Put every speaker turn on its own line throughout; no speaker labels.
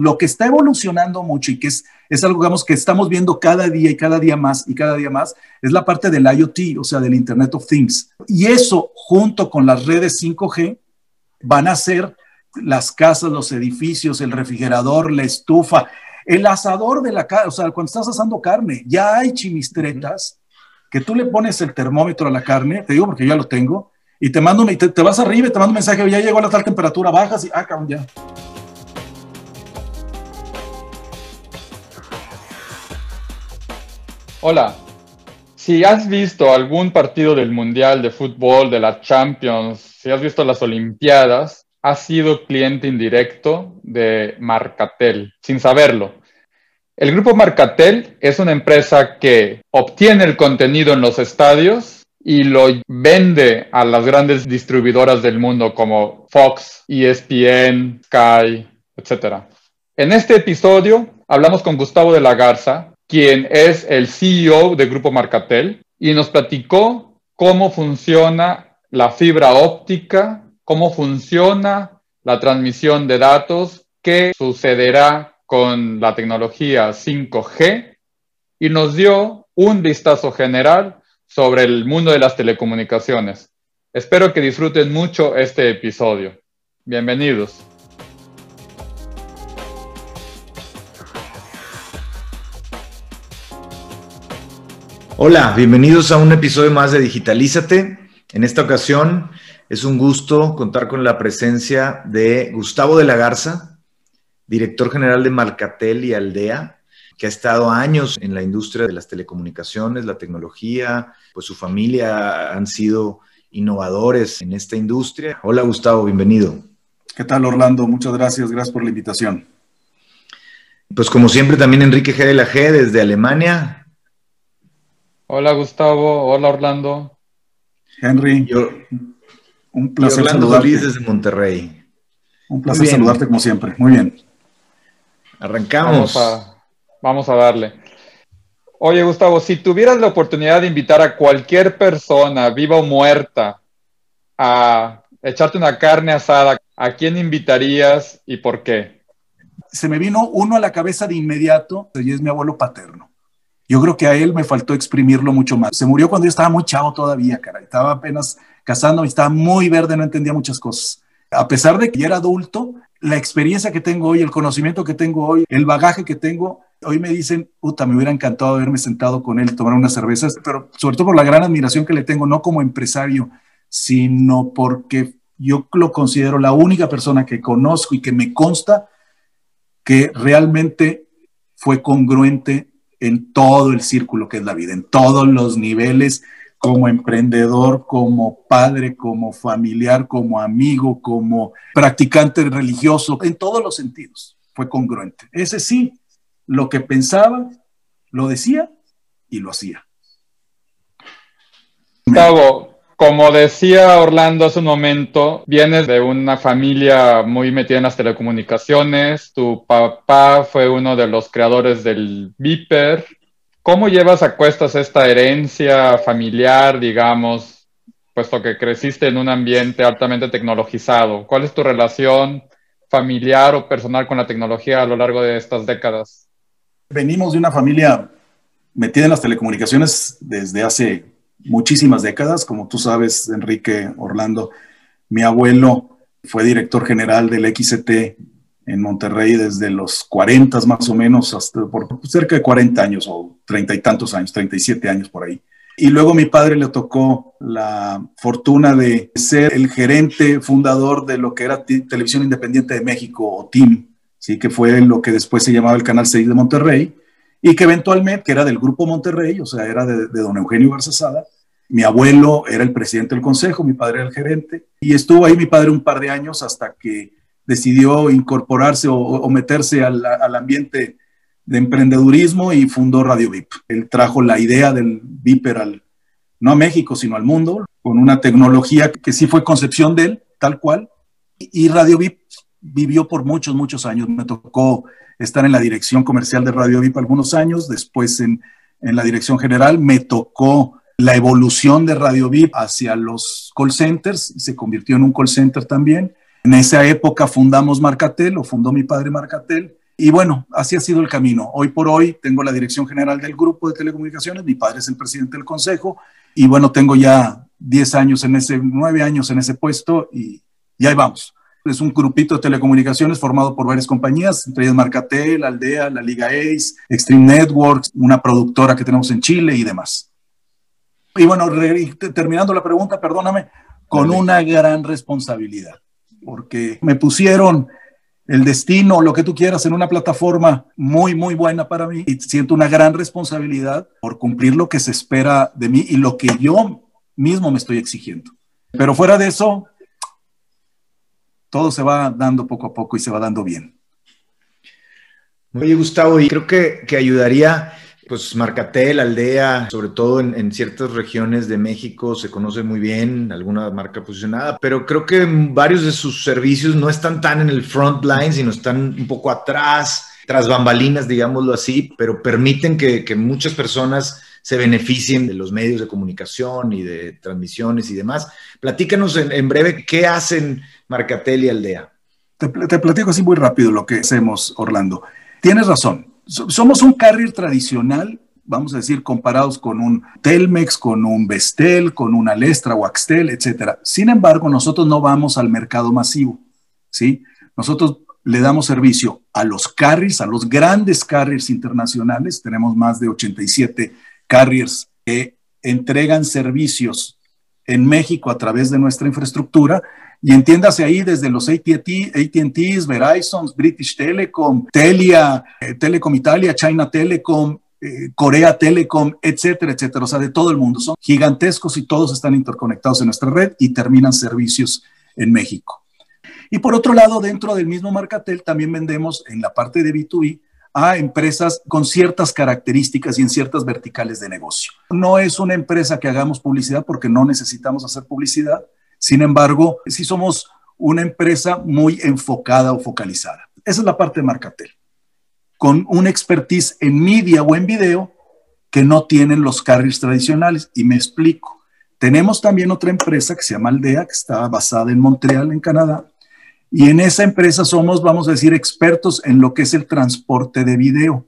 Lo que está evolucionando mucho y que es, es algo digamos, que estamos viendo cada día y cada día más y cada día más, es la parte del IoT, o sea, del Internet of Things. Y eso, junto con las redes 5G, van a ser las casas, los edificios, el refrigerador, la estufa, el asador de la casa, o sea, cuando estás asando carne, ya hay chimistretas que tú le pones el termómetro a la carne, te digo porque ya lo tengo, y te mando, te, te vas arriba y te mando un mensaje, ya llegó a la tal temperatura, bajas y, ah, ya.
Hola, si has visto algún partido del Mundial de Fútbol, de la Champions, si has visto las Olimpiadas, has sido cliente indirecto de Marcatel, sin saberlo. El grupo Marcatel es una empresa que obtiene el contenido en los estadios y lo vende a las grandes distribuidoras del mundo como Fox, ESPN, Sky, etc. En este episodio hablamos con Gustavo de la Garza, quien es el CEO del grupo Marcatel, y nos platicó cómo funciona la fibra óptica, cómo funciona la transmisión de datos, qué sucederá con la tecnología 5G y nos dio un vistazo general sobre el mundo de las telecomunicaciones. Espero que disfruten mucho este episodio. Bienvenidos.
Hola, bienvenidos a un episodio más de Digitalízate. En esta ocasión es un gusto contar con la presencia de Gustavo de la Garza, director general de Marcatel y Aldea, que ha estado años en la industria de las telecomunicaciones, la tecnología, pues su familia han sido innovadores en esta industria. Hola Gustavo, bienvenido.
¿Qué tal Orlando? Muchas gracias, gracias por la invitación.
Pues como siempre también Enrique G de la G desde Alemania.
Hola Gustavo, hola Orlando.
Henry, Yo,
un placer saludarte. desde Monterrey.
Un placer saludarte como siempre. Muy bien.
Arrancamos.
Vamos a, darle. Oye, Gustavo, si tuvieras la oportunidad de invitar a cualquier persona, viva o muerta, a echarte una carne asada, ¿a quién invitarías y por qué?
Se me vino uno a la cabeza de inmediato, y es mi abuelo paterno. Yo creo que a él me faltó exprimirlo mucho más. Se murió cuando yo estaba muy chavo todavía, cara. Estaba apenas casando estaba muy verde, no entendía muchas cosas. A pesar de que ya era adulto, la experiencia que tengo hoy, el conocimiento que tengo hoy, el bagaje que tengo, hoy me dicen, puta, me hubiera encantado haberme sentado con él tomar unas cervezas, pero sobre todo por la gran admiración que le tengo, no como empresario, sino porque yo lo considero la única persona que conozco y que me consta que realmente fue congruente en todo el círculo que es la vida, en todos los niveles, como emprendedor, como padre, como familiar, como amigo, como practicante religioso, en todos los sentidos. Fue congruente. Ese sí, lo que pensaba, lo decía y lo hacía.
Como decía Orlando hace un momento, vienes de una familia muy metida en las telecomunicaciones. Tu papá fue uno de los creadores del Viper, ¿Cómo llevas a cuestas esta herencia familiar, digamos, puesto que creciste en un ambiente altamente tecnologizado? ¿Cuál es tu relación familiar o personal con la tecnología a lo largo de estas décadas?
Venimos de una familia metida en las telecomunicaciones desde hace muchísimas décadas. Como tú sabes, Enrique Orlando, mi abuelo fue director general del XT en Monterrey desde los 40 más o menos, hasta por cerca de 40 años o treinta y tantos años, 37 años por ahí. Y luego mi padre le tocó la fortuna de ser el gerente fundador de lo que era Televisión Independiente de México o TIM, ¿sí? que fue lo que después se llamaba el Canal 6 de Monterrey, y que eventualmente, que era del Grupo Monterrey, o sea, era de, de don Eugenio Garzazada, mi abuelo era el presidente del consejo, mi padre era el gerente, y estuvo ahí mi padre un par de años hasta que decidió incorporarse o, meterse al, ambiente de emprendedurismo y fundó Radio VIP. Él trajo la idea del Viper al, no a México, sino al mundo, con una tecnología que sí fue concepción de él, tal cual. Y Radio VIP vivió por muchos, muchos años. Me tocó estar en la dirección comercial de Radio VIP algunos años, después en, en la dirección general. Me tocó la evolución de Radio VIP hacia los call centers, se convirtió en un call center también. En esa época fundamos Marcatel, o fundó mi padre Marcatel, Y bueno, así ha sido el camino. Hoy por hoy tengo la dirección general del grupo de telecomunicaciones, mi padre es el presidente del consejo y bueno, tengo ya 10 años en ese, 9 años en ese puesto y, y ahí vamos. Es un grupito de telecomunicaciones formado por varias compañías, entre ellas Marcatel, Aldea, la Liga Ace, Extreme Networks, una productora que tenemos en Chile y demás. Y bueno, terminando la pregunta, perdóname, con una gran responsabilidad, porque me pusieron el destino, lo que tú quieras, en una plataforma muy, muy buena para mí y siento una gran responsabilidad por cumplir lo que se espera de mí y lo que yo mismo me estoy exigiendo. Pero fuera de eso, todo se va dando poco a poco y se va dando bien.
Oye, Gustavo, y creo que, que ayudaría pues Marcatel, Aldea, sobre todo en, ciertas regiones de México se conoce muy bien alguna marca posicionada, pero creo que varios de sus servicios no están tan en el front line, sino están un poco atrás, tras bambalinas, digámoslo así, pero permiten que, muchas personas se beneficien de los medios de comunicación y de transmisiones y demás. Platícanos en, breve qué hacen Marcatel y Aldea.
Te, te platico así muy rápido lo que hacemos, Orlando. Tienes razón somos un carrier tradicional, vamos a decir, comparados con un Telmex, con un Vestel, con un Alestra o Axtel, etcétera. Sin embargo, nosotros no vamos al mercado masivo, ¿sí? Nosotros le damos servicio a los carriers, a los grandes carriers internacionales. Tenemos más de 87 carriers que entregan servicios en México a través de nuestra infraestructura y entiéndase ahí desde los AT&T, AT&T, Verizon, British Telecom, Telia, eh, Telecom Italia, China Telecom, eh, Corea Telecom, etcétera, etcétera. O sea, de todo el mundo. Son gigantescos y todos están interconectados en nuestra red y terminan servicios en México. Y por otro lado, dentro del mismo Marcatel también vendemos en la parte de B2B a empresas con ciertas características y en ciertas verticales de negocio. No es una empresa que hagamos publicidad porque no necesitamos hacer publicidad, sin embargo, sí somos una empresa muy enfocada o focalizada. Esa es la parte de Marcatel, con un expertise en media o en video que no tienen los carriers tradicionales. Y me explico. Tenemos también otra empresa que se llama Aldea, que está basada en Montreal, en Canadá. Y en esa empresa somos, vamos a decir, expertos en lo que es el transporte de video.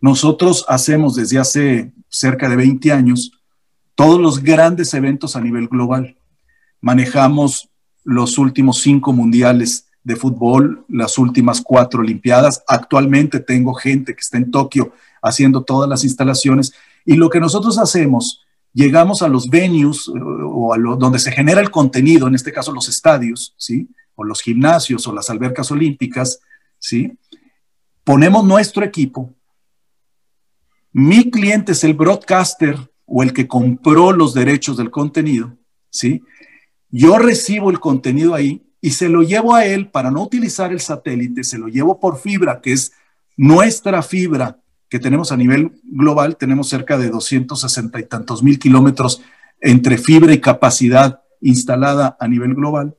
Nosotros hacemos desde hace cerca de 20 años todos los grandes eventos a nivel global manejamos los últimos cinco mundiales de fútbol, las últimas cuatro Olimpiadas. Actualmente tengo gente que está en Tokio haciendo todas las instalaciones y lo que nosotros hacemos, llegamos a los venues eh, o a donde se genera el contenido, en este caso los estadios, ¿sí? O los gimnasios o las albercas olímpicas, ¿sí? Ponemos nuestro equipo. Mi cliente es el broadcaster o el que compró los derechos del contenido, ¿sí? Yo recibo el contenido ahí y se lo llevo a él para no utilizar el satélite, se lo llevo por fibra, que es nuestra fibra que tenemos a nivel global. Tenemos cerca de 260 y tantos mil kilómetros entre fibra y capacidad instalada a nivel global.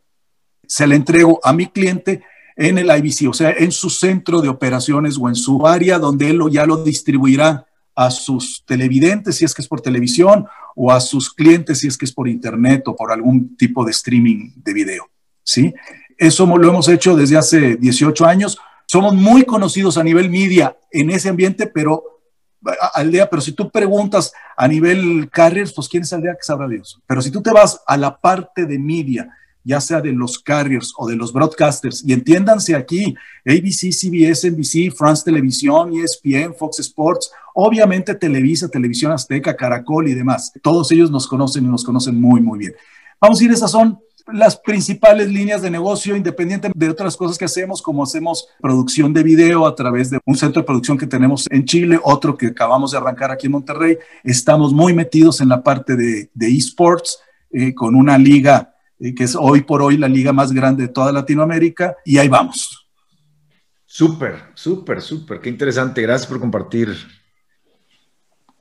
Se le entrego a mi cliente en el IBC, o sea, en su centro de operaciones o en su área donde él ya lo distribuirá a sus televidentes, si es que es por televisión, o a sus clientes, si es que es por internet o por algún tipo de streaming de video. ¿sí? Eso lo hemos hecho desde hace 18 años. Somos muy conocidos a nivel media en ese ambiente, pero aldea, pero si tú preguntas a nivel carriers, pues quién es aldea que sabrá Dios. Pero si tú te vas a la parte de media, ya sea de los carriers o de los broadcasters, y entiéndanse aquí, ABC, CBS, NBC, France Televisión, ESPN, Fox Sports, obviamente Televisa, Televisión Azteca, Caracol y demás. Todos ellos nos conocen y nos conocen muy, muy bien. Vamos a ir, esas son las principales líneas de negocio, independientemente de otras cosas que hacemos, como hacemos producción de video a través de un centro de producción que tenemos en Chile, otro que acabamos de arrancar aquí en Monterrey. Estamos muy metidos en la parte de, esports, eh, con una liga que es hoy por hoy la liga más grande de toda Latinoamérica, y ahí vamos.
Súper, súper, súper, qué interesante. Gracias por compartir.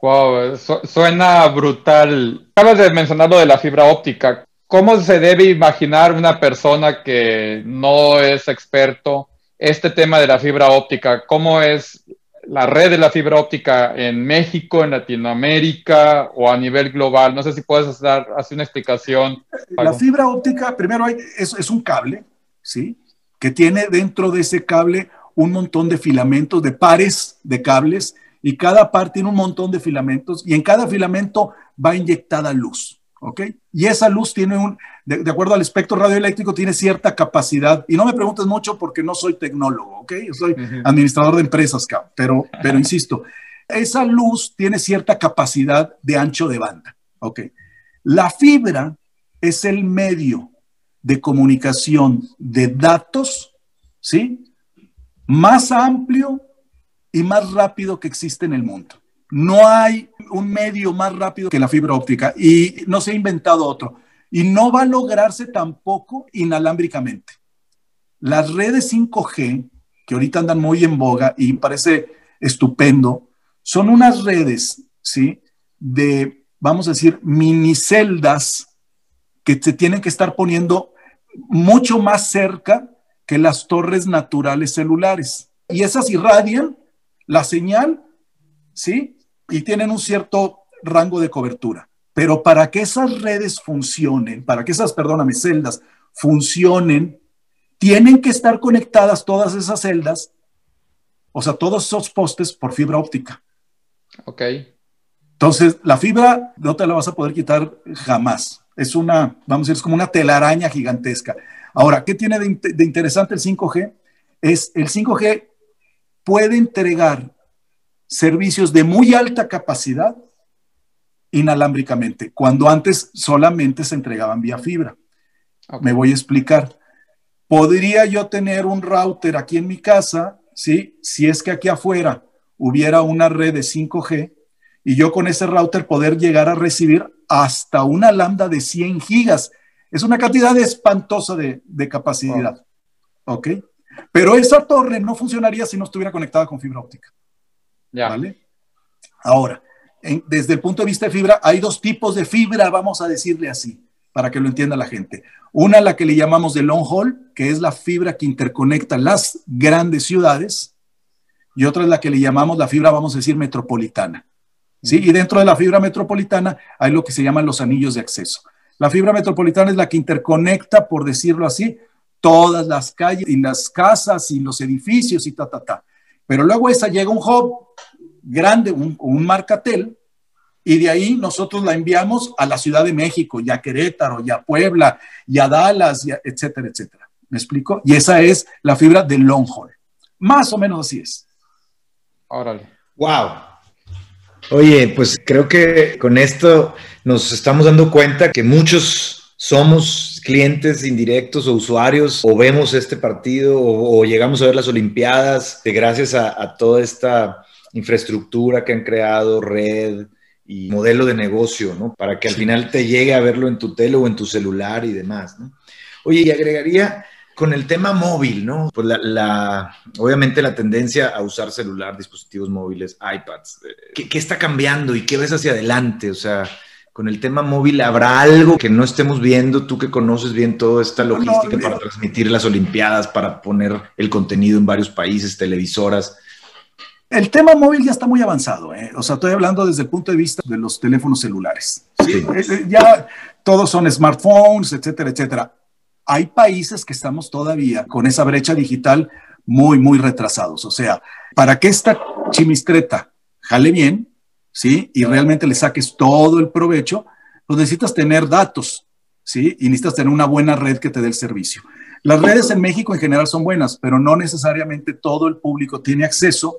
Wow, suena brutal. Acabas de mencionar lo de la fibra óptica. ¿Cómo se debe imaginar una persona que no es experto este tema de la fibra óptica? ¿Cómo es la red de la fibra óptica en México, en Latinoamérica o a nivel global? No sé si puedes dar así una explicación.
La fibra óptica, primero hay, es, es un cable, ¿sí? Que tiene dentro de ese cable un montón de filamentos, de pares de cables, y cada par tiene un montón de filamentos, y en cada filamento va inyectada luz. ¿ok? Y esa luz tiene un, de, acuerdo al espectro radioeléctrico, tiene cierta capacidad, y no me preguntes mucho porque no soy tecnólogo, ¿ok? Yo soy administrador de empresas, pero, pero insisto, esa luz tiene cierta capacidad de ancho de banda, ¿ok? La fibra es el medio de comunicación de datos, ¿sí? Más amplio y más rápido que existe en el mundo. No hay un medio más rápido que la fibra óptica y no se ha inventado otro. Y no va a lograrse tampoco inalámbricamente. Las redes 5G, que ahorita andan muy en boga y parece estupendo, son unas redes, ¿sí? De, vamos a decir, miniceldas que se tienen que estar poniendo mucho más cerca que las torres naturales celulares. Y esas irradian la señal, ¿sí? Y tienen un cierto rango de cobertura. Pero para que esas redes funcionen, para que esas, perdóname, celdas funcionen, tienen que estar conectadas todas esas celdas, o sea, todos esos postes por fibra óptica.
Ok.
Entonces, la fibra no te la vas a poder quitar jamás. Es una, vamos a decir, es como una telaraña gigantesca. Ahora, ¿qué tiene de, de interesante el 5G? Es el 5G puede entregar servicios de muy alta capacidad inalámbricamente, cuando antes solamente se entregaban vía fibra. Me voy a explicar. Podría yo tener un router aquí en mi casa, ¿sí? Si es que aquí afuera hubiera una red de 5G y yo con ese router poder llegar a recibir hasta una lambda de 100 gigas. Es una cantidad espantosa de, capacidad. ¿Ok? Pero esa torre no funcionaría si no estuviera conectada con fibra óptica.
Ya. ¿Vale?
Ahora, desde el punto de vista de fibra, hay dos tipos de fibra, vamos a decirle así, para que lo entienda la gente. Una, la que le llamamos de long haul, que es la fibra que interconecta las grandes ciudades, y otra es la que le llamamos la fibra, vamos a decir, metropolitana. ¿Sí? Y dentro de la fibra metropolitana hay lo que se llaman los anillos de acceso. La fibra metropolitana es la que interconecta, por decirlo así, todas las calles y las casas y los edificios y ta, ta, ta. Pero luego esa llega un hub grande, un, un marcatel, y de ahí nosotros la enviamos a la Ciudad de México, ya Querétaro, ya Puebla, ya Dallas, etcétera, etcétera. ¿Me explico? Y esa es la fibra de long haul. Más o menos así es.
Órale.
Wow. Oye, pues creo que con esto nos estamos dando cuenta que muchos somos clientes indirectos o usuarios o vemos este partido o, llegamos a ver las Olimpiadas gracias a, toda esta infraestructura que han creado, red y modelo de negocio, ¿no? Para que al final te llegue a verlo en tu tele o en tu celular y demás, ¿no? Oye, y agregaría con el tema móvil, ¿no? Pues la, obviamente la tendencia a usar celular, dispositivos móviles, iPads, eh, ¿qué, ¿qué, está cambiando y qué ves hacia adelante? O sea, con el tema móvil, ¿habrá algo que no estemos viendo? Tú que conoces bien toda esta logística para transmitir las Olimpiadas, para poner el contenido en varios países, televisoras.
El tema móvil ya está muy avanzado, ¿eh? o sea, estoy hablando desde el punto de vista de los teléfonos celulares. ¿sí? Eh, eh, ya todos son smartphones, etcétera, etcétera. Hay países que estamos todavía con esa brecha digital muy, muy retrasados. O sea, para que esta chimistreta jale bien, ¿sí? Y realmente le saques todo el provecho, pues necesitas tener datos, ¿sí? Y necesitas tener una buena red que te dé el servicio. Las redes en México en general son buenas, pero no necesariamente todo el público tiene acceso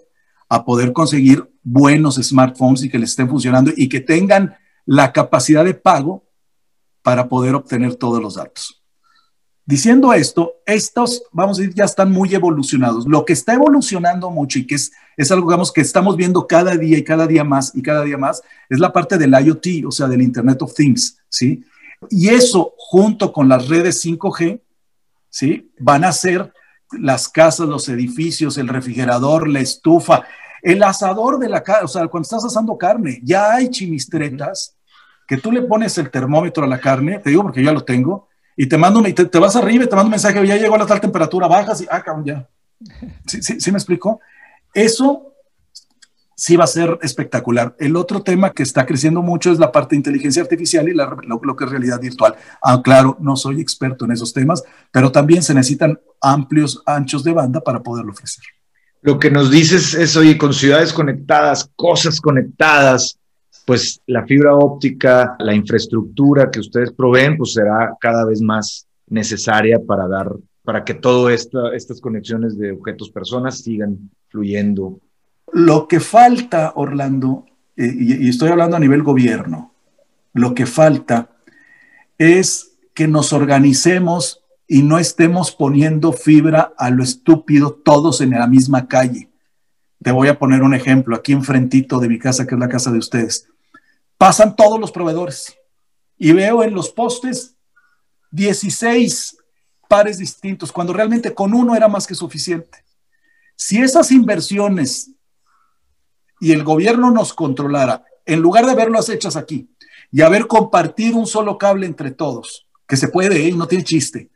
a poder conseguir buenos smartphones y que les estén funcionando y que tengan la capacidad de pago para poder obtener todos los datos. Diciendo esto, estos, vamos a decir, ya están muy evolucionados. Lo que está evolucionando mucho y que es, es algo, digamos, que estamos viendo cada día y cada día más y cada día más, es la parte del IoT, o sea, del Internet of Things, ¿sí? Y eso, junto con las redes 5G, ¿sí? Van a ser las casas, los edificios, el refrigerador, la estufa, el asador de la casa, o sea, cuando estás asando carne, ya hay chimistretas que tú le pones el termómetro a la carne, te digo porque yo ya lo tengo, y te mando, te, te vas arriba y te mando un mensaje, ya llegó a la tal temperatura, bajas y, ah, cabrón, ya. ¿Sí, sí, me explico? Eso sí va a ser espectacular. El otro tema que está creciendo mucho es la parte de inteligencia artificial y la, lo, que es realidad virtual. Ah, claro, no soy experto en esos temas, pero también se necesitan amplios anchos de banda para poderlo ofrecer.
Lo que nos dices es, oye, con ciudades conectadas, cosas conectadas, pues la fibra óptica, la infraestructura que ustedes proveen, pues será cada vez más necesaria para dar, para que todas estas conexiones de objetos, personas sigan fluyendo.
Lo que falta, Orlando, eh, y estoy hablando a nivel gobierno, lo que falta es que nos organicemos y no estemos poniendo fibra a lo estúpido todos en la misma calle. Te voy a poner un ejemplo, aquí enfrentito de mi casa, que es la casa de ustedes. Pasan todos los proveedores y veo en los postes 16 pares distintos, cuando realmente con uno era más que suficiente. Si esas inversiones y el gobierno nos controlara, en lugar de haberlas hechas aquí y haber compartido un solo cable entre todos, que se puede, ¿eh? no tiene chiste,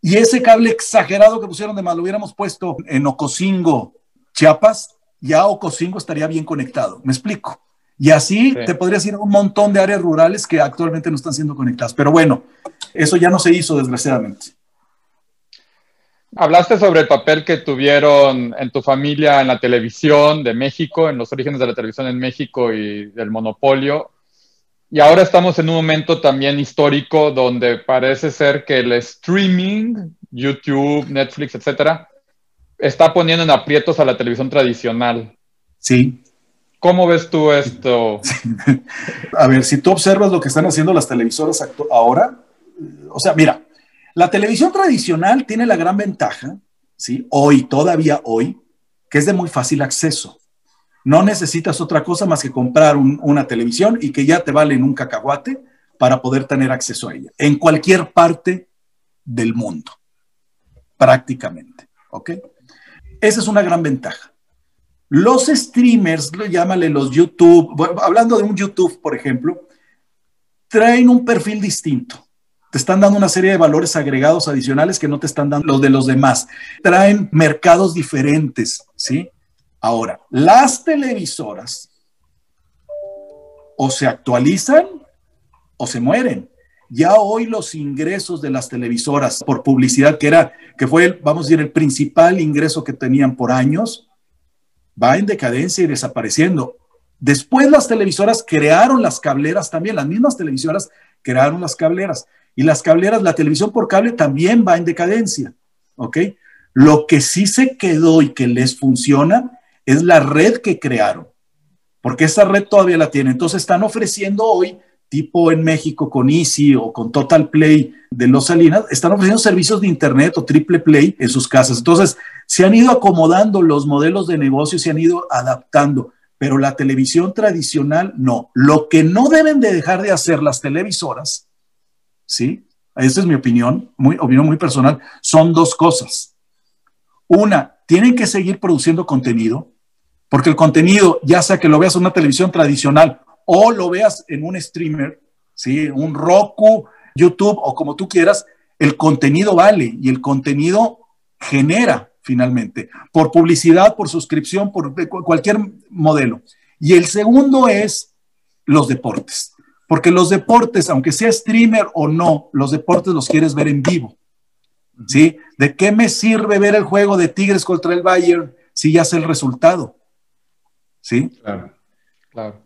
y ese cable exagerado que pusieron de mal lo hubiéramos puesto en Ocosingo, Chiapas, ya Ocosingo estaría bien conectado. ¿Me explico? Y así te podrías ir a un montón de áreas rurales que actualmente no están siendo conectadas. Pero bueno, eso ya no se hizo, desgraciadamente.
Hablaste sobre el papel que tuvieron en tu familia en la televisión de México, en los orígenes de la televisión en México y del monopolio. Y ahora estamos en un momento también histórico donde parece ser que el streaming, YouTube, Netflix, etcétera, está poniendo en aprietos a la televisión tradicional.
Sí.
¿Cómo ves tú esto?
a ver, si tú observas lo que están haciendo las televisoras ahora, o sea, mira, la televisión tradicional tiene la gran ventaja, ¿sí? Hoy, todavía hoy, que es de muy fácil acceso. No necesitas otra cosa más que comprar una televisión y que ya te valen un cacahuate para poder tener acceso a ella, en cualquier parte del mundo, prácticamente. ¿Ok? Esa es una gran ventaja. Los streamers, llámale los YouTube, hablando de un YouTube, por ejemplo, traen un perfil distinto. Te están dando una serie de valores agregados adicionales que no te están dando los de los demás. Traen mercados diferentes, ¿sí? Ahora, las televisoras o se actualizan o se mueren. Ya hoy los ingresos de las televisoras por publicidad, que era, que fue, vamos a decir, el principal ingreso que tenían por años, va en decadencia y desapareciendo. Después las televisoras crearon las cableras también, las mismas televisoras crearon las cableras. Y las cableras, la televisión por cable también va en decadencia. ¿Ok? Lo que sí se quedó y que les funciona es la red que crearon, porque esa red todavía la tienen. Entonces están ofreciendo hoy, tipo en México con Easy o con Total Play de Los Salinas, están ofreciendo servicios de Internet o Triple Play en sus casas. Entonces se han ido acomodando los modelos de negocio, se han ido adaptando, pero la televisión tradicional no. Lo que no deben de dejar de hacer las televisoras, ¿sí? Esta es mi opinión, muy, opinión muy personal, son dos cosas. Una, tienen que seguir produciendo contenido, porque el contenido, ya sea que lo veas en una televisión tradicional o lo veas en un streamer, ¿sí? un Roku, YouTube o como tú quieras, el contenido vale y el contenido genera finalmente, por publicidad, por suscripción, por cualquier modelo. Y el segundo es los deportes, porque los deportes, aunque sea streamer o no, los deportes los quieres ver en vivo. ¿Sí? ¿De qué me sirve ver el juego de Tigres contra el Bayern si ya sé el resultado? ¿sí? Claro, claro.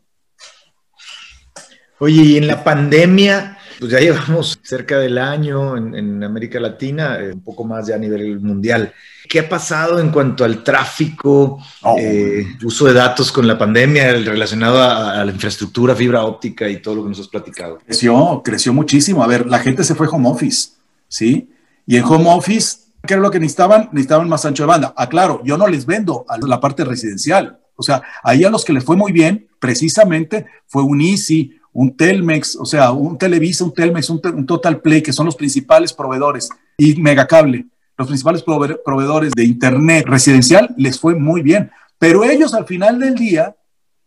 Oye, y en la pandemia, pues ya llevamos cerca del año en, América Latina, eh, un poco más ya a nivel mundial. ¿Qué ha pasado en cuanto al tráfico, oh. eh, uso de datos con la pandemia relacionado a, la infraestructura, fibra óptica y todo lo que nos has platicado?
Creció, creció muchísimo. A ver, la gente se fue home office, ¿sí? Y en home office, ¿qué era lo que necesitaban? Necesitaban más ancho de banda. Ah, claro, yo no les vendo a la parte residencial. O sea, ahí a los que les fue muy bien, precisamente fue un Easy, un Telmex, o sea, un Televisa, un Telmex, un, Total Play, que son los principales proveedores, y Megacable, los principales proveedores de Internet residencial, les fue muy bien. Pero ellos al final del día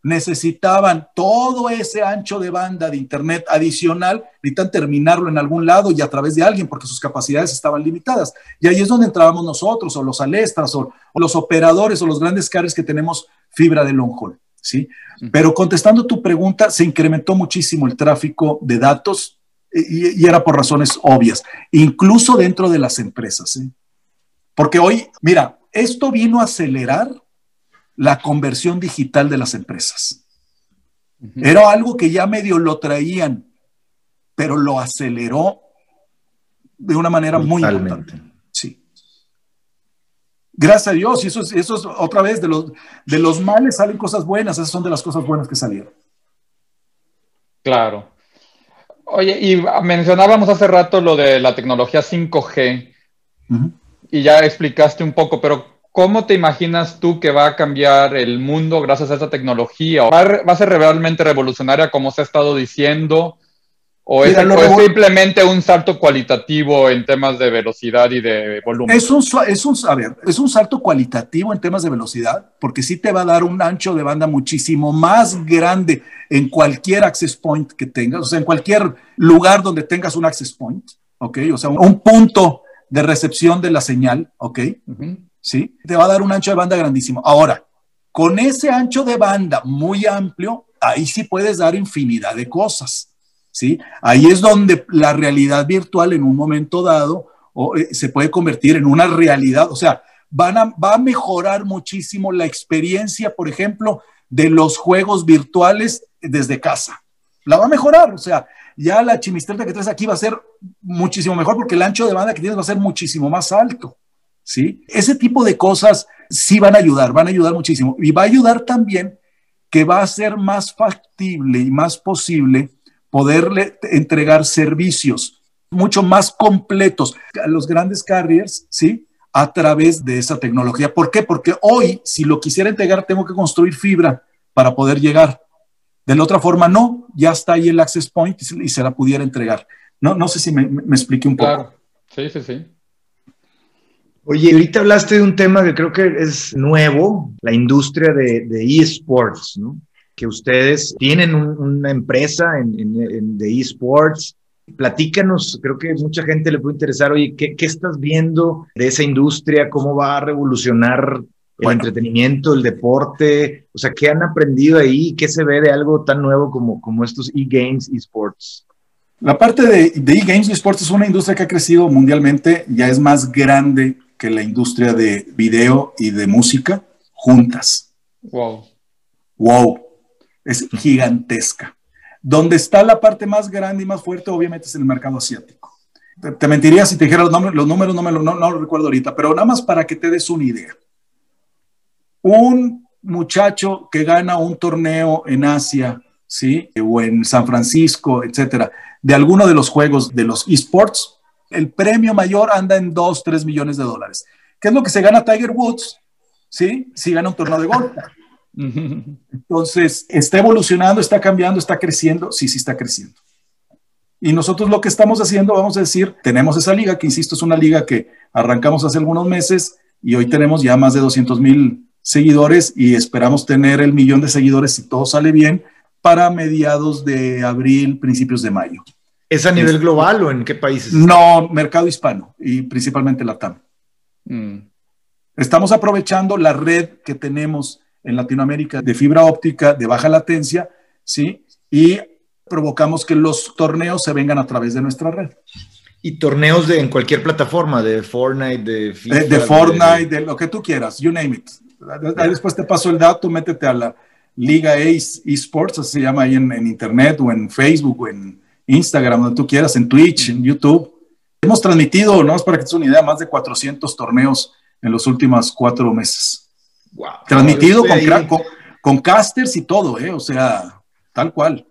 necesitaban todo ese ancho de banda de Internet adicional, necesitan terminarlo en algún lado y a través de alguien porque sus capacidades estaban limitadas. Y ahí es donde entrábamos nosotros, o los Alestras, o, los operadores, o los grandes carriers que tenemos fibra de long haul. ¿Sí? Pero contestando tu pregunta, se incrementó muchísimo el tráfico de datos y, era por razones obvias, incluso dentro de las empresas. Porque hoy, mira, esto vino a acelerar la conversión digital de las empresas. Era algo que ya medio lo traían, pero lo aceleró de una manera muy importante. Gracias a Dios, y eso es, eso es otra vez, de los, de los males salen cosas buenas, esas son de las cosas buenas que salieron.
Claro. Oye, y mencionábamos hace rato lo de la tecnología 5G, y ya explicaste un poco, pero ¿Cómo te imaginas tú que va a cambiar el mundo gracias a esta tecnología? ¿Va a, ser realmente revolucionaria como se ha estado diciendo? ¿O es, simplemente un salto cualitativo en temas de velocidad y de volumen?
Es un, es, un, a ver, es un salto cualitativo en temas de velocidad, porque sí te va a dar un ancho de banda muchísimo más grande en cualquier access point que tengas, o sea, en cualquier lugar donde tengas un access point, ¿ok? O sea, un punto de recepción de la señal, ¿ok? ¿sí? Te va a dar un ancho de banda grandísimo. Ahora, con ese ancho de banda muy amplio, ahí sí puedes dar infinidad de cosas, ¿sí? Ahí es donde la realidad virtual en un momento dado eh, se puede convertir en una realidad, o sea, va a mejorar muchísimo la experiencia, por ejemplo, de los juegos virtuales desde casa. La va a mejorar, o sea, ya la chimistreta que traes aquí va a ser muchísimo mejor porque el ancho de banda que tienes va a ser muchísimo más alto. ¿sí? Ese tipo de cosas sí van a ayudar, van a ayudar muchísimo. Y va a ayudar también que va a ser más factible y más posible poderle entregar servicios mucho más completos a los grandes carriers, ¿sí? A través de esa tecnología. ¿Por qué? Porque hoy, si lo quisiera entregar, tengo que construir fibra para poder llegar. De la otra forma, no, ya está ahí el access point y se la pudiera entregar. No, no sé si me, me expliqué un poco.
Sí, sí, sí.
Oye, ahorita hablaste de un tema que creo que es nuevo, la industria de, eSports, ¿no? Que ustedes tienen una empresa en, de eSports. Platícanos, creo que mucha gente le puede interesar, oye, ¿qué, estás viendo de esa industria? ¿Cómo va a revolucionar el entretenimiento, el deporte? O sea, ¿qué han aprendido ahí? ¿Qué se ve de algo tan nuevo como, como estos e-games, eSports?
La parte de e-games, eSports es una industria que ha crecido mundialmente, ya es más grande que la industria de video y de música juntas.
Wow.
Wow. Es gigantesca. Donde está la parte más grande y más fuerte, obviamente, es en el mercado asiático. Te, mentiría si te dijera los números, los números no, me lo, no, no lo recuerdo ahorita, pero nada más para que te des una idea. Un muchacho que gana un torneo en Asia, ¿sí? O en San Francisco, etcétera, de alguno de los juegos de los esports, el premio mayor anda en 2, 3 millones de dólares. ¿Qué es lo que se gana Tiger Woods? ¿Sí? Si gana un torneo de golf. Entonces, está evolucionando, está cambiando, está creciendo. Sí, sí está creciendo. Y nosotros lo que estamos haciendo, vamos a decir, tenemos esa liga, que insisto, es una liga que arrancamos hace algunos meses y hoy tenemos ya más de 200 mil seguidores y esperamos tener el millón de seguidores si todo sale bien para mediados de abril, principios de mayo.
¿Es a nivel global o en qué países?
No, mercado hispano y principalmente Latam. Mm. Estamos aprovechando la red que tenemos en Latinoamérica de fibra óptica de baja latencia, ¿sí? Y provocamos que los torneos se vengan a través de nuestra red.
Y torneos de, en cualquier plataforma, de Fortnite, de
FIFA. De, Fortnite, de... lo que tú quieras, you name it. Ahí después te paso el dato, métete a la Liga Ace Esports, así se llama ahí en, en internet o en Facebook o en, Instagram, donde tú quieras, en Twitch, en YouTube. Hemos transmitido, no es para que te una idea, más de 400 torneos en los últimos cuatro meses. Wow. Transmitido con, con, casters y todo, ¿eh? O sea, tal cual.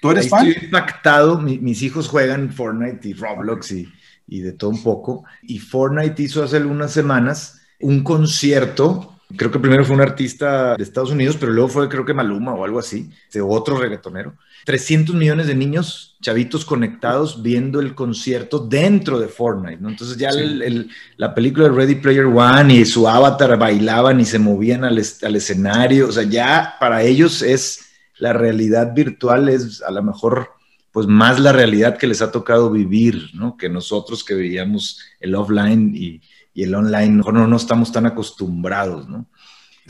¿Tú eres fan?
Estoy impactado. mis hijos juegan Fortnite y Roblox y, y de todo un poco. Y Fortnite hizo hace unas semanas un concierto creo que primero fue un artista de Estados Unidos, pero luego fue creo que Maluma o algo así, de otro reggaetonero. 300 millones de niños, chavitos conectados, viendo el concierto dentro de Fortnite, ¿no? Entonces ya la película de Ready Player One y su avatar bailaban y se movían al, al escenario, o sea, ya para ellos es la realidad virtual, es a lo mejor pues más la realidad que les ha tocado vivir, ¿no? Que nosotros que veíamos el offline y, y el online, mejor no, no estamos tan acostumbrados, ¿no?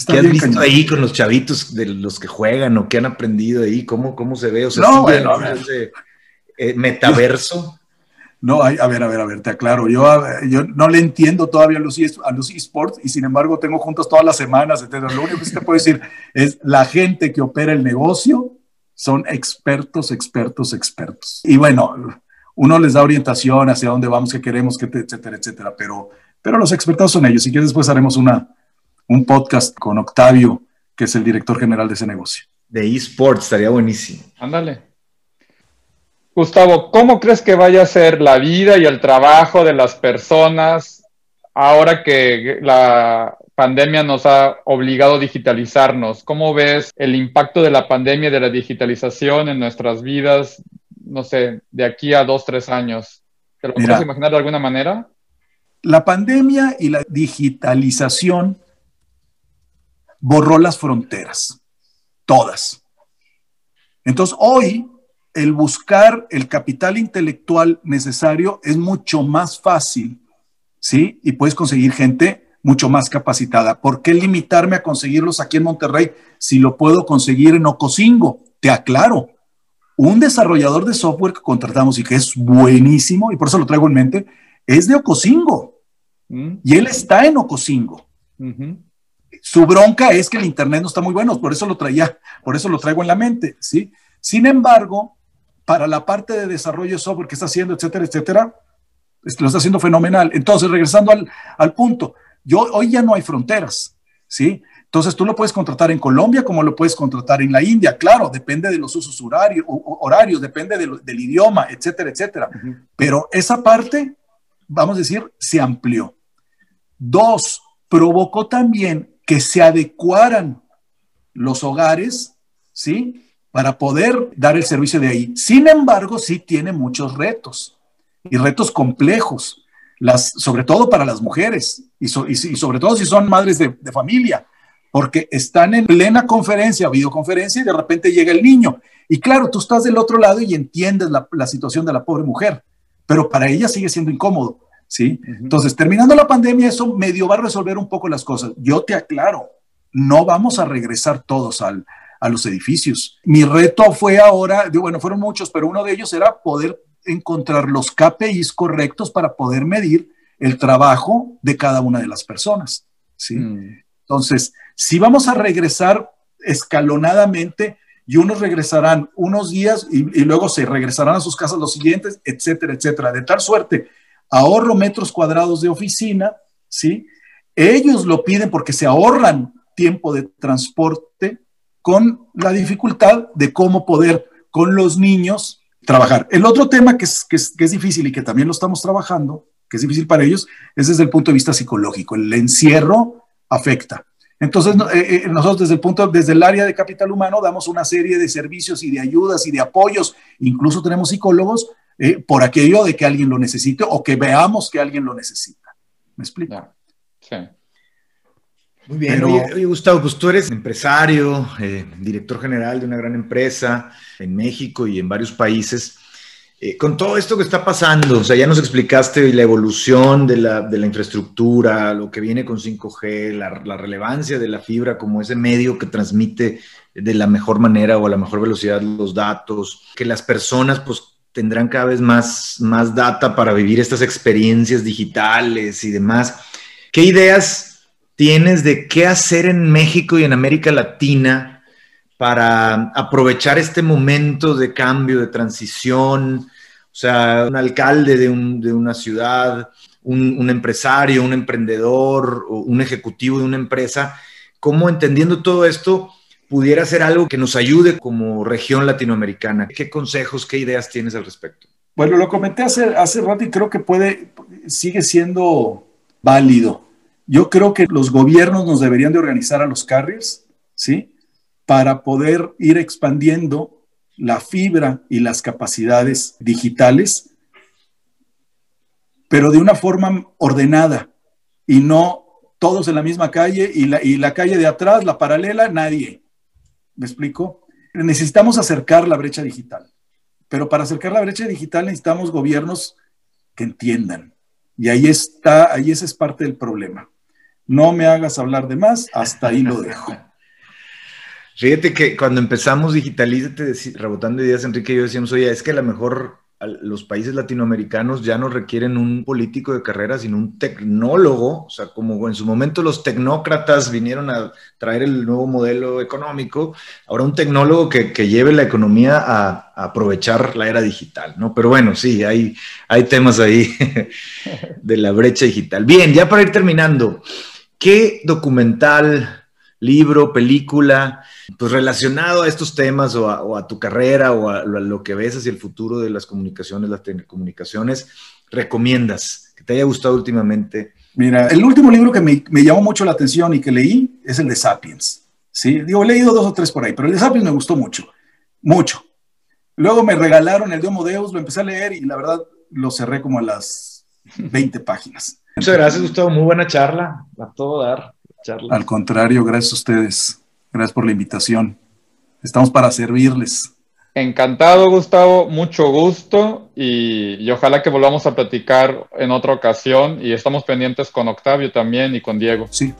¿Qué has visto ahí con los chavitos de los que juegan o qué han aprendido ahí? ¿Cómo, cómo se ve? O sea,
no, bueno,
eh, metaverso.
No, a ver, a ver, a ver, te aclaro. Yo, yo no le entiendo todavía a los, a los esports y sin embargo tengo juntos todas las semanas, etc. Lo único que te puedo decir es la gente que opera el negocio son expertos, expertos, expertos. Y bueno, uno les da orientación hacia dónde vamos, qué queremos, qué, etcétera, etcétera. Pero, pero los expertos son ellos. Si quieres, después haremos una, un podcast con Octavio, que es el director general de ese negocio.
De esports, estaría buenísimo.
Ándale. Gustavo, ¿cómo crees que vaya a ser la vida y el trabajo de las personas ahora que la pandemia nos ha obligado a digitalizarnos? ¿Cómo ves el impacto de la pandemia y de la digitalización en nuestras vidas, no sé, de aquí a dos, tres años? ¿Te lo puedes imaginar de alguna manera?
La pandemia y la digitalización borró las fronteras, todas. Entonces, hoy el buscar el capital intelectual necesario es mucho más fácil, ¿sí? Y puedes conseguir gente mucho más capacitada. ¿Por qué limitarme a conseguirlos aquí en Monterrey si lo puedo conseguir en Ocosingo? Te aclaro, un desarrollador de software que contratamos y que es buenísimo, y por eso lo traigo en mente, es de Ocosingo. Mm. Y él está en Ocosingo. Su bronca es que el Internet no está muy bueno, por eso lo traía, por eso lo traigo en la mente, ¿sí? Sin embargo, para la parte de desarrollo de software que está haciendo, etcétera, etcétera, lo está haciendo fenomenal. Entonces, regresando al, punto, yo, hoy ya no hay fronteras, ¿sí? Entonces, tú lo puedes contratar en Colombia como lo puedes contratar en la India, claro, depende de los usos horarios, horarios depende del idioma, etcétera, etcétera. Pero esa parte, vamos a decir, se amplió. Dos, provocó también que se adecuaran los hogares, ¿sí? para poder dar el servicio de ahí. Sin embargo, sí tiene muchos retos y retos complejos, las, sobre todo para las mujeres y, sobre todo si son madres de, familia, porque están en plena conferencia, videoconferencia y de repente llega el niño. Y claro, tú estás del otro lado y entiendes la, situación de la pobre mujer, pero para ella sigue siendo incómodo. ¿sí? Entonces, terminando la pandemia, eso medio va a resolver un poco las cosas. Yo te aclaro, no vamos a regresar todos al, a los edificios. Mi reto fue ahora, bueno, fueron muchos, pero uno de ellos era poder encontrar los KPIs correctos para poder medir el trabajo de cada una de las personas. ¿sí? Mm. Entonces, si vamos a regresar escalonadamente y unos regresarán unos días y, luego se regresarán a sus casas los siguientes, etcétera, etcétera, de tal suerte, ahorro metros cuadrados de oficina, ¿sí? Ellos lo piden porque se ahorran tiempo de transporte con la dificultad de cómo poder con los niños trabajar. El otro tema que es, que es, difícil y que también lo estamos trabajando, que es difícil para ellos, es desde el punto de vista psicológico. El encierro afecta. Entonces, eh, eh, nosotros desde el punto, desde el área de capital humano, damos una serie de servicios y de ayudas y de apoyos. Incluso tenemos psicólogos eh, por aquello de que alguien lo necesite o que veamos que alguien lo necesita. ¿Me explico? Sí.
Muy bien. Oye, Gustavo, pues tú eres empresario, eh, director general de una gran empresa en México y en varios países. Eh, con todo esto que está pasando, o sea, ya nos explicaste la evolución de la, de la infraestructura, lo que viene con 5G, la, la, relevancia de la fibra como ese medio que transmite de la mejor manera o a la mejor velocidad los datos, que las personas pues tendrán cada vez más, más data para vivir estas experiencias digitales y demás. ¿Qué ideas tienes de qué hacer en México y en América Latina para aprovechar este momento de cambio, de transición? O sea, un alcalde de, una ciudad, un, empresario, un emprendedor, un ejecutivo de una empresa, ¿cómo entendiendo todo esto pudiera ser algo que nos ayude como región latinoamericana? ¿Qué consejos, qué ideas tienes al respecto?
Bueno, lo comenté hace, hace rato y creo que puede, sigue siendo válido. Yo creo que los gobiernos nos deberían de organizar a los carriers, ¿sí? Para poder ir expandiendo la fibra y las capacidades digitales, pero de una forma ordenada y no todos en la misma calle y la, calle de atrás, la paralela, nadie. ¿Me explico? Necesitamos acercar la brecha digital, pero para acercar la brecha digital necesitamos gobiernos que entiendan. Y ahí está, ahí ese es parte del problema. No me hagas hablar de más, hasta ahí lo dejo.
Fíjate que cuando empezamos Digitalízate, rebotando ideas, Enrique y yo decíamos, oye, es que a lo mejor los países latinoamericanos ya no requieren un político de carrera, sino un tecnólogo, o sea, como en su momento los tecnócratas vinieron a traer el nuevo modelo económico, ahora un tecnólogo que, lleve la economía a, aprovechar la era digital, ¿no? Pero bueno, sí, hay, hay temas ahí de la brecha digital. Bien, ya para ir terminando, ¿qué documental, libro, película, pues relacionado a estos temas o a, tu carrera o a, lo que ves hacia el futuro de las comunicaciones, las telecomunicaciones, recomiendas que te haya gustado últimamente?
Mira, el último libro que me, llamó mucho la atención y que leí es el de Sapiens. Sí, digo, he leído dos o tres por ahí, pero el de Sapiens me gustó mucho, mucho. Luego me regalaron el de Homo Deus, lo empecé a leer y la verdad lo cerré como a las 20 páginas.
Muchas gracias, Gustavo. Muy buena charla. A todo dar.
Charla. Al contrario, gracias a ustedes. Gracias por la invitación. Estamos para servirles.
Encantado, Gustavo, mucho gusto y, ojalá que volvamos a platicar en otra ocasión y estamos pendientes con Octavio también y con Diego.
Sí,